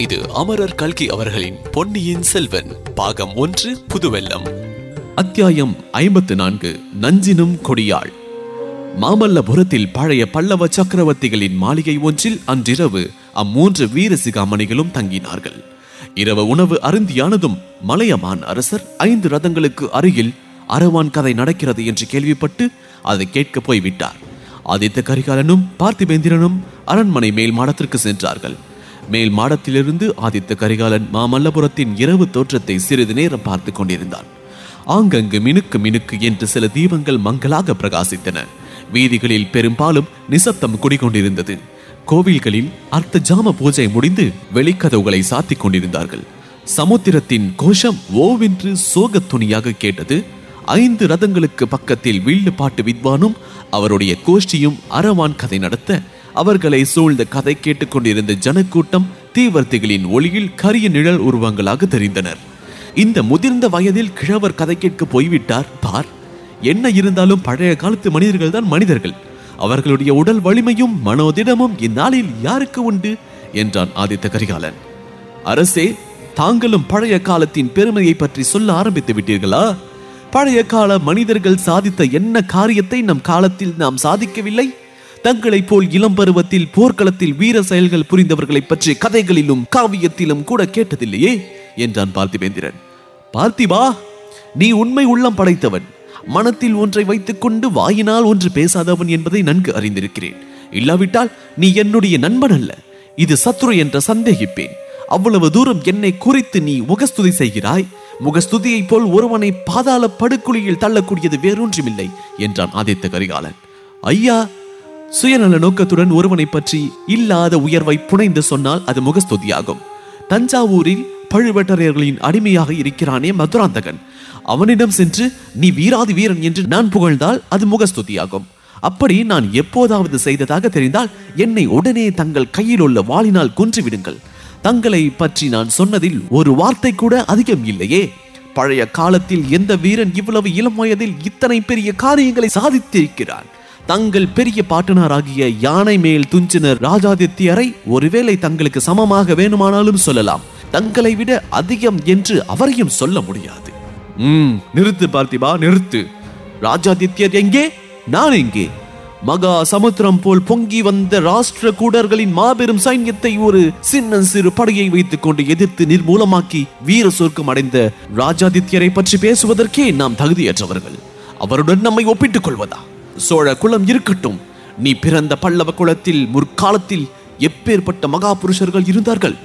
இது அமரர் கல்கி அவர்களின் பொன்னியின் செல்வன் பாகம் ஒன்று புதுவெல்லம் அத்தியாயம் ஐம்பத்து நான்கு நஞ்சினும் கொடியாள். மாமல்லபுரத்தில் பழைய பல்லவ சக்கரவர்த்திகளின் மாளிகை ஒன்றில் அன்றிரவு அம்மூன்று வீரசிகாமணிகளும் தங்கினார்கள். இரவு உணவு அருந்தியானதும் மலையமான் அரசர் ஐந்து ரதங்களுக்கு அருகில் அரவான் கதை நடக்கிறது என்று கேள்விப்பட்டு அதை கேட்க போய்விட்டார். ஆதித்த கரிகாலனும் பார்த்திபேந்திரனும் அரண்மனை மேல் மாடத்திற்கு சென்றார்கள். மேல் மாடத்திலிருந்து ஆதித்த கரிகாலன் மாமல்லபுரத்தின் இரவு தோற்றத்தை சிறிது நேரம் பார்த்து கொண்டிருந்தான். ஆங்கங்கு மினுக்கு மினுக்கு என்று சில தீபங்கள் மங்களாக பிரகாசித்தன. வீதிகளில் பெரும்பாலும் நிசப்தம் குடிகொண்டிருந்தது. கோவில்களில் அர்த்த ஜாம பூஜை முடிந்து வெளிக்கதவுகளை சாத்திக் கொண்டிருந்தார்கள். சமுத்திரத்தின் கோஷம் ஓவென்று சோகத் துணியாக கேட்டது. ஐந்து ரதங்களுக்கு பக்கத்தில் வில்லு பாட்டு வித்வானும் அவருடைய கோஷ்டியும் அரவான் கதை நடத்த அவர்களை சூழ்ந்த கதை கேட்டுக்கொண்டிருந்த ஜனக்கூட்டம் தீவர்த்திகளின் ஒளியில் கரிய நிழல் உருவங்களாக தெரிந்தனர். இந்த முதிர்ந்த வயதில் கிழவர் கதை கேட்க போய்விட்டார். பார் என்ன இருந்தாலும் பழைய காலத்து மனிதர்கள் தான் மனிதர்கள். அவர்களுடைய உடல் வலிமையும் மனோதிடமும் இந்நாளில் யாருக்கு உண்டு? என்றான் ஆதித்த கரிகாலன். அரசே தாங்களும் பழைய காலத்தின் பெருமையை பற்றி சொல்ல ஆரம்பித்து விட்டீர்களா? பழைய கால மனிதர்கள் சாதித்த என்ன காரியத்தை நம் காலத்தில் நாம் சாதிக்கவில்லை? தங்களைப் போல் இளம் பருவத்தில் போர்க்களத்தில் வீர செயல்கள் புரிந்தவர்களை பற்றி கதைகளிலும் காவியத்திலும் கூட கேட்டதில்லையே என்றான் பார்த்திபேந்திரன். பார்த்திபா நீ உண்மை உள்ளம் படைத்தவன். மனத்தில் ஒன்றை வைத்துக்கொண்டு வாயினால் ஒன்று பேசாதவன் என்பதை நன்கு அறிந்திருக்கிறேன். இல்லாவிட்டால் நீ என்னுடைய நண்பன் அல்ல. இது சத்ரு என்ற சந்தேகிப்பேன். அவ்வளவு தூரம் என்னை குறித்து நீ முகஸ்துதி செய்கிறாய். முகஸ்துதியைப் போல் ஒருவனை பாதாள படுக்குழியில் தள்ளக்கூடியது வேறொன்றுமில்லை என்றான் ஆதித்த கரிகாலன். ஐயா சுயநல நோக்கத்துடன் ஒருவனை பற்றி இல்லாத உயர்வை புனைந்து சொன்னால் அது முகஸ்துதியாகும். தஞ்சாவூரில் பழுவேட்டரையர்களின் அடிமையாக இருக்கிறானே மதுராந்தகன். அவனிடம் சென்று நீ வீராதி வீரன் என்று நான் புகழ்ந்தால் அது முகஸ்துதியாகும். அப்படி நான் எப்போதாவது செய்ததாக தெரிந்தால் என்னை உடனே தங்கள் கையில் உள்ள வாளினால் கொன்று விடுங்கள் தங்களை பற்றி நான் சொன்னதில் ஒரு வார்த்தை கூட அதிகம் இல்லையே. பழைய காலத்தில் எந்த வீரன் இவ்வளவு இளம் வயதில் இத்தனை பெரிய காரியங்களை சாதித்திருக்கிறான்? தங்கள் பெரிய பாட்டனாராகிய யானை மேல் துஞ்சினர் ராஜாதித்யரை ஒருவேளை தங்களுக்கு சமமாக வேணுமானாலும் சொல்லலாம். தங்களை விட அதிகம் என்று அவரையும் சொல்ல முடியாது. ம் நிறுத்து பார்த்திபா நிறுத்து. ராஜாதித்யர் எங்கே? நான் எங்கே? மகா சமுத்திரம் போல் பொங்கி வந்த ராஷ்டிர கூடர்களின் மாபெரும் சைன்யத்தை ஒரு சின்ன சிறு படையை வைத்துக் கொண்டு எதிர்த்து நிர்மூலமாக்கி வீர சொர்க்கம் அடைந்த ராஜாதித்யரை பற்றி பேசுவதற்கே நாம் தகுதியற்றவர்கள். அவருடன் நம்மை ஒப்பிட்டுக் கொள்வதா? சோழ குலம் இருக்கட்டும். நீ பிறந்த பல்லவ குலத்தில் முற்காலத்தில் எப்பேற்பட்ட மகா புருஷர்கள் இருந்தார்கள்?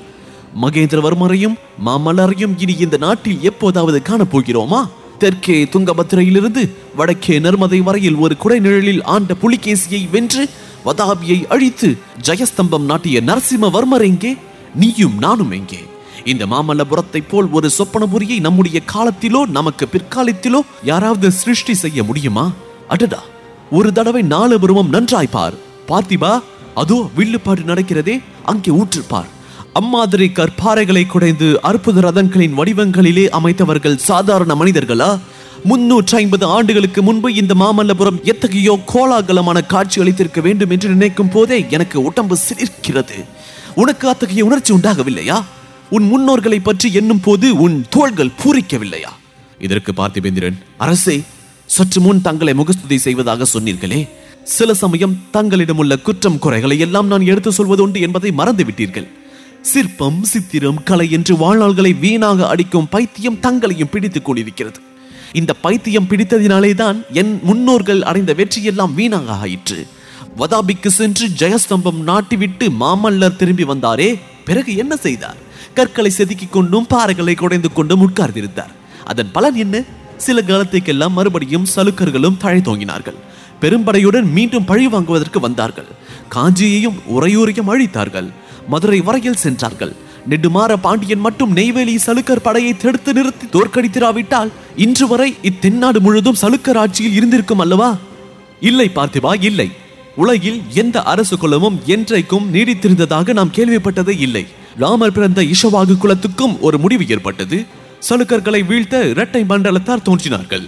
மகேந்திரவர்மரையும் மாமல்லரையும் இனி இந்த நாட்டில் எப்போதாவது காணப்போகிறோமா? தெற்கே துங்கபத்திரையிலிருந்து வடக்கே நர்மதை வரையில் ஒரு குடைநிழலில் ஆண்ட புலிகேசியை வென்று வதாபியை அழித்து ஜெயஸ்தம்பம் நாட்டிய நரசிம்மவர்மர் எங்கே? நீயும் நானும் எங்கே? இந்த மாமல்லபுரத்தை போல் ஒரு சொப்பனபுரியை நம்முடைய காலத்திலோ நமக்கு பிற்காலத்திலோ யாராவது சிருஷ்டி செய்ய முடியுமா? அடடா! ஒரு தடவை நாலு புறமும் நன்றாய் பார். பார்த்திபா அதோ வில்லுப்பாடு நடக்கிறதே அங்கே ஊற்றுப்பார் அம்மாதிரி கற்பாறைகளை குடைந்து அற்புத ரதங்களின் வடிவங்களிலே அமைத்தவர்கள் சாதாரண மனிதர்களா? முன்னூற்றி ஐம்பது ஆண்டுகளுக்கு முன்பு இந்த மாமல்லபுரம் எத்தகையோ கோலாகலமான காட்சி அளித்திருக்க வேண்டும் என்று நினைக்கும் போதே எனக்கு உடம்பு சிலிர்க்கிறது. உனக்கு அத்தகைய உணர்ச்சி உண்டாகவில்லையா? உன் முன்னோர்களை பற்றி எண்ணும் போது உன் தோள்கள் பூரிக்கவில்லையா? இதற்கு பார்த்திபேந்திரன் அரசே சற்று முன் தங்களை முகஸ்துதி செய்வதாக சொன்னீர்களே. சில சமயம் தங்களிடம் உள்ள குற்றம் குறைகளை எல்லாம் நான் எடுத்து சொல்வது உண்டு என்பதை மறந்து விட்டீர்கள் சிற்பம் சித்திரம் கலை என்று வாழ்நாள்களை வீணாக அடிக்கும் பைத்தியம் தங்களையும் பிடித்துக் கொண்டிருக்கிறது. இந்த பைத்தியம் பிடித்ததினாலே தான் என் முன்னோர்கள் அடைந்த வெற்றியெல்லாம் வீணாக ஆயிற்று. வதாபிக்கு சென்று ஜெயஸ்தம்பம் நாட்டிவிட்டு மாமல்லர் திரும்பி வந்தாரே பிறகு என்ன செய்தார்? கற்களை செதுக்கிக் கொண்டும் பாறைகளை குடைந்து கொண்டும் உட்கார்ந்திருந்தார். அதன் பலன் என்ன? சில காலத்துக்கெல்லாம் மறுபடியும் சலுக்கர்களும் தழைத்தோங்கினார்கள் பெரும்படையுடன் மீண்டும் பழி வாங்குவதற்கு வந்தார்கள். காஞ்சியையும் உறையூரையும் அழித்தார்கள். மதுரை வரையில் சென்றார்கள். நெடுமாற பாண்டியன் மட்டும் நெய்வேலி சலுக்கர் படையை தடுத்து நிறுத்தி தோற்கடித்திராவிட்டால் இன்று வரை இத்தென்னாடு முழுதும் சலுக்கர் ஆட்சியில் இருந்திருக்கும் அல்லவா? இல்லை பார்த்திபா இல்லை. உலகில் எந்த அரசு குலமும் என்றைக்கும் நீடித்திருந்ததாக நாம் கேள்விப்பட்டதே இல்லை. ராமர் பிறந்த இஷவாகு குலத்துக்கும் ஒரு முடிவு ஏற்பட்டது. சலுக்கர்களை வீழ்த்த இரட்டை மண்டலத்தார் தோன்றினார்கள்.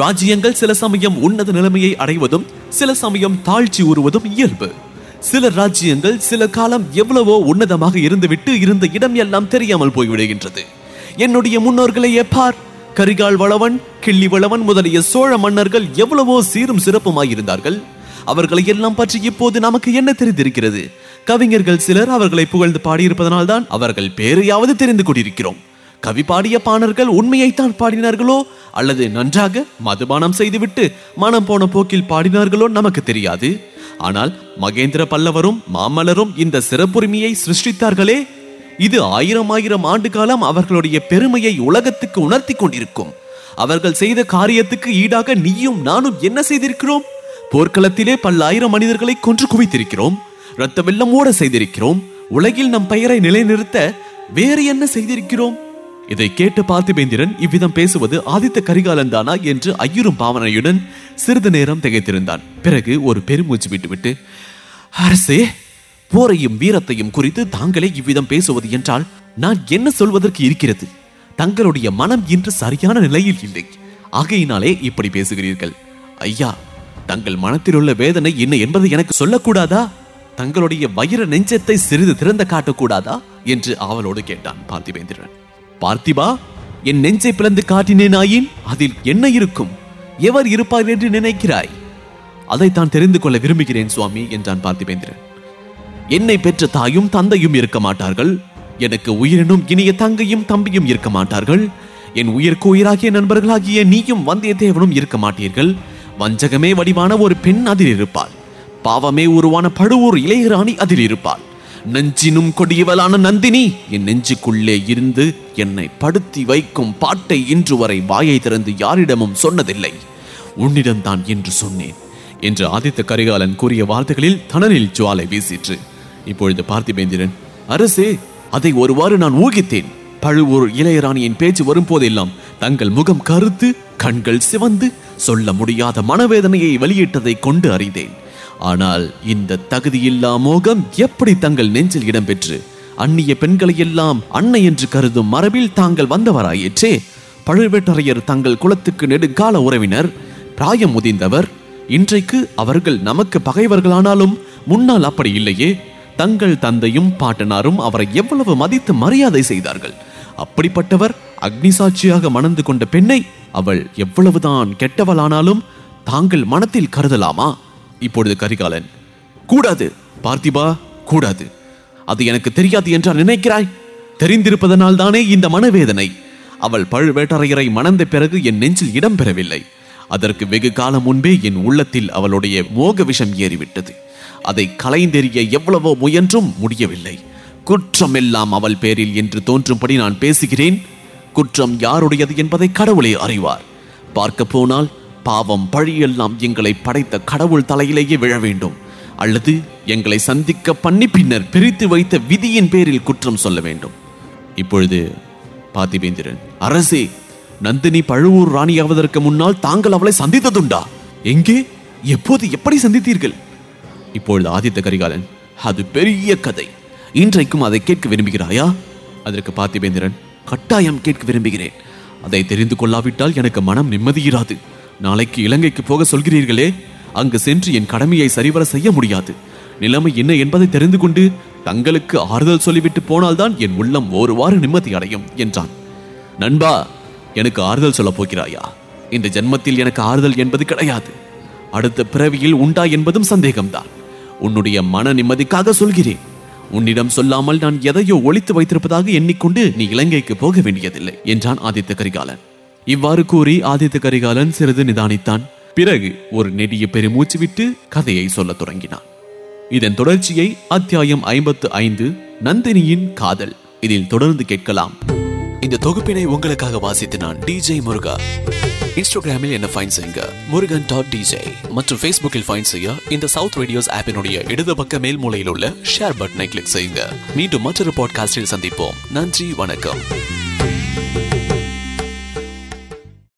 ராஜ்யங்கள் சில சமயம் உன்னத நிலைமையை அடைவதும் சில சமயம் தாழ்ச்சி உறுவதும் இயல்பு. சில ராஜ்யங்கள் சில காலம் எவ்வளவோ உன்னதமாக இருந்துவிட்டு இருந்த இடம் எல்லாம் தெரியாமல் போய்விடுகின்றது. என்னுடைய முன்னோர்களையே பார். கரிகால் வளவன் கிள்ளி வளவன் முதலிய சோழ மன்னர்கள் எவ்வளவோ சீரும் சிறப்புமாயிருந்தார்கள். அவர்களை எல்லாம் பற்றி இப்போது நமக்கு என்ன தெரிந்திருக்கிறது? கவிஞர்கள் சிலர் அவர்களை புகழ்ந்து பாடியிருப்பதனால்தான் அவர்கள் பேரையாவது தெரிந்து கொண்டிருக்கிறோம். கவி பாடிய பாணர்கள் உண்மையைத்தான் பாடினார்களோ? அல்லது நன்றாக மதுபானம் செய்துவிட்டு மனம் போன போக்கில் பாடினார்களோ நமக்கு தெரியாது. ஆனால் மகேந்திர பல்லவரும் மாமல்லரும் இந்த சிறப்புரிமையை சிருஷ்டித்தார்களே. இது ஆயிரம் ஆயிரம் ஆண்டு காலம் அவர்களுடைய பெருமையை உலகத்துக்கு உணர்த்தி கொண்டிருக்கும். அவர்கள் செய்த காரியத்துக்கு ஈடாக நீயும் நானும் என்ன செய்திருக்கிறோம்? போர்க்களத்திலே பல்லாயிரம் மனிதர்களை கொன்று குவித்திருக்கிறோம். இரத்த வெள்ளம் ஓட செய்திருக்கிறோம். உலகில் நம் பெயரை நிலைநிறுத்த வேறு என்ன செய்திருக்கிறோம்? இதை கேட்ட பார்த்திபேந்திரன் இவ்விதம் பேசுவது ஆதித்த கரிகாலன் தானா என்று ஐயரும் பாவனையுடன் சிறிது நேரம் திகைத்திருந்தான். பிறகு ஒரு பெருமூச்சு விட்டுவிட்டு அரசே போரையும் வீரத்தையும் குறித்து தாங்களே இவ்விதம் பேசுவது என்றால் நான் என்ன சொல்வதற்கு இருக்கிறது? தங்களுடைய மனம் இன்று சரியான நிலையில் இல்லை. ஆகையினாலே இப்படி பேசுகிறீர்கள். ஐயா தங்கள் மனத்தில் உள்ள வேதனை என்ன என்பதை எனக்கு சொல்லக்கூடாதா? தங்களுடைய வயிற நெஞ்சத்தை சிறிது திறந்த காட்டக்கூடாதா? என்று ஆவலோடு கேட்டான் பார்த்திபேந்திரன். பார்த்திபா என் நெஞ்சை பிளந்து காட்டினேனாயின் அதில் என்ன இருக்கும்? எவர் இருப்பார் என்று நினைக்கிறாய்? அதைத்தான் தெரிந்து கொள்ள விரும்புகிறேன் சுவாமி என்றான் பார்த்திபேந்திரன். என்னை பெற்ற தாயும் தந்தையும் இருக்க மாட்டார்கள். எனக்கு உயிரினும் இனிய தங்கையும் தம்பியும் இருக்க மாட்டார்கள். என் உயிருக்கு உயிராகிய நண்பர்களாகிய நீயும் வந்தியத்தேவனும் இருக்க மாட்டீர்கள். வஞ்சகமே வடிவான ஒரு பெண் அதில் இருப்பாள். பாவமே உருவான பழுவூர் இளையராணி அதில் இருப்பாள். நெஞ்சினும் கொடியவளான நந்தினி என் நெஞ்சுக்குள்ளே இருந்து என்னை படுத்தி வைக்கும் பாட்டை இன்று வரை வாயை திறந்து யாரிடமும் சொன்னதில்லை. உன்னிடம்தான் என்று சொன்னேன் என்று ஆதித்த கரிகாலன் கூறிய வார்த்தைகளில் தனனில் ஜுவாலை வீசிற்று. இப்பொழுது பார்த்திபேந்திரன் அரசே அதை ஒருவாறு நான் ஊகித்தேன். பழுவூர் இளையராணியின் பேச்சு வரும்போதெல்லாம் தங்கள் முகம் கருத்து கண்கள் சிவந்து சொல்ல முடியாத மனவேதனையை வெளியிட்டதை கொண்டு அறிந்தேன். ஆனால் இந்த தகுதியில்லா மோகம் எப்படி தங்கள் நெஞ்சில் இடம்பெற்று அந்நிய பெண்களை எல்லாம் அன்னை என்று கருதும் மரபில் தாங்கள் வந்தவராயிற்றே? பழுவேட்டரையர் தங்கள் குலத்துக்கு நெடுங்கால உறவினர் பிராயம் முதிந்தவர் இன்றைக்கு அவர்கள் நமக்கு பகைவர்களானாலும் முன்னால் அப்படி இல்லையே. தங்கள் தந்தையும் பாட்டனாரும் அவரை எவ்வளவு மதித்து மரியாதை செய்தார்கள்? அப்படிப்பட்டவர் அக்னி சாட்சியாக மணந்து கொண்ட பெண்ணை அவள் எவ்வளவுதான் கெட்டவளானாலும் தாங்கள் மனத்தில் கருதலாமா? இப்பொழுது கரிகாலன் கூடாது பார்த்திபா கூடாது. அது எனக்கு தெரியாது என்றா நினைக்கிறாய்? தெரிந்திருப்பதனால் தானே இந்த மனவேதனை. அவள் பழுவேட்டரையரை மணந்த பிறகு என் நெஞ்சில் இடம் பெறவில்லை. அதற்கு வெகு காலம் முன்பே என் உள்ளத்தில் அவளுடைய மோக விஷம் ஏறிவிட்டது. அதை கலைந்தெறிய எவ்வளவோ முயன்றும் முடியவில்லை. குற்றம் எல்லாம் அவள் பேரில் என்று தோன்றும்படி நான் பேசுகிறேன். குற்றம் யாருடையது என்பதை கடவுளே அறிவார். பார்க்க போனால் பாவம் பழியெல்லாம் எங்களை படைத்த கடவுள் தலையிலேயே விழ வேண்டும். அல்லது எங்களை சந்திக்க பண்ணி பின்னர் பிரித்து வைத்த விதியின் பேரில் குற்றம் சொல்ல வேண்டும். இப்பொழுது பார்த்திபேந்திரன் அரசே நந்தினி பழுவூர் ராணியாவதற்கு முன்னால் தாங்கள் அவளை சந்தித்ததுண்டா? எங்கே? எப்போது? எப்படி சந்தித்தீர்கள்? இப்பொழுது ஆதித்த கரிகாலன் அது பெரிய கதை. இன்றைக்கும் அதை கேட்க விரும்புகிறாயா? அதற்கு பார்த்திபேந்திரன் கட்டாயம் கேட்க விரும்புகிறேன். அதை தெரிந்து கொள்ளாவிட்டால் எனக்கு மனம் நிம்மதியிராது. நாளைக்கு இலங்கைக்கு போக சொல்கிறீர்களே அங்கு சென்று என் கடமையை சரிவர செய்ய முடியாது. நிலைமை என்ன என்பதை தெரிந்து கொண்டு தங்களுக்கு ஆறுதல் சொல்லிவிட்டு போனால்தான் என் உள்ளம் ஒருவாறு நிம்மதி அடையும் என்றான். நண்பா எனக்கு ஆறுதல் சொல்லப் போகிறாயா? இந்த ஜென்மத்தில் எனக்கு ஆறுதல் என்பது கிடையாது. அடுத்த பிறவியில் உண்டா என்பதும் சந்தேகம்தான். உன்னுடைய மன நிம்மதிக்காக சொல்கிறேன். உன்னிடம் சொல்லாமல் நான் எதையோ ஒழித்து வைத்திருப்பதாக எண்ணிக்கொண்டு நீ இலங்கைக்கு போக வேண்டியதில்லை என்றான் ஆதித்த கரிகாலன். இவ்வாறு கூறி ஆதித்த கரிகாலன் சிறிது நிதானித்தான். பிறகு ஒரு நெடிய பெருமூச்சு விட்டு கதையை சொல்லத் தொடங்கினான். இதன் தொடர்ச்சியை அத்தியாயம் ஐம்பத்து ஐந்து நந்தினியின் காதல். இதில் தொடர்ந்து கேட்கலாம். இந்த தொகுப்பினை உங்களுக்காக வாசித்து நான் டிஜே முருகா. இன்ஸ்டாகிராமில் என்ன ஃபைன் செய்யுங்க? முருகன் டாட் டிஜே மற்றும் ஃபேஸ்புக்கில் ஃபைன் செய்ய இந்த சவுத் ரேடியோஸ் ஆப்பினுடைய இடது பக்க மேல் மூலையில் உள்ள ஷேர் பட்டனை கிளிக் செய்யுங்க. மீண்டும் மற்றொரு பாட்காஸ்டில் சந்திப்போம். நன்றி வணக்கம்.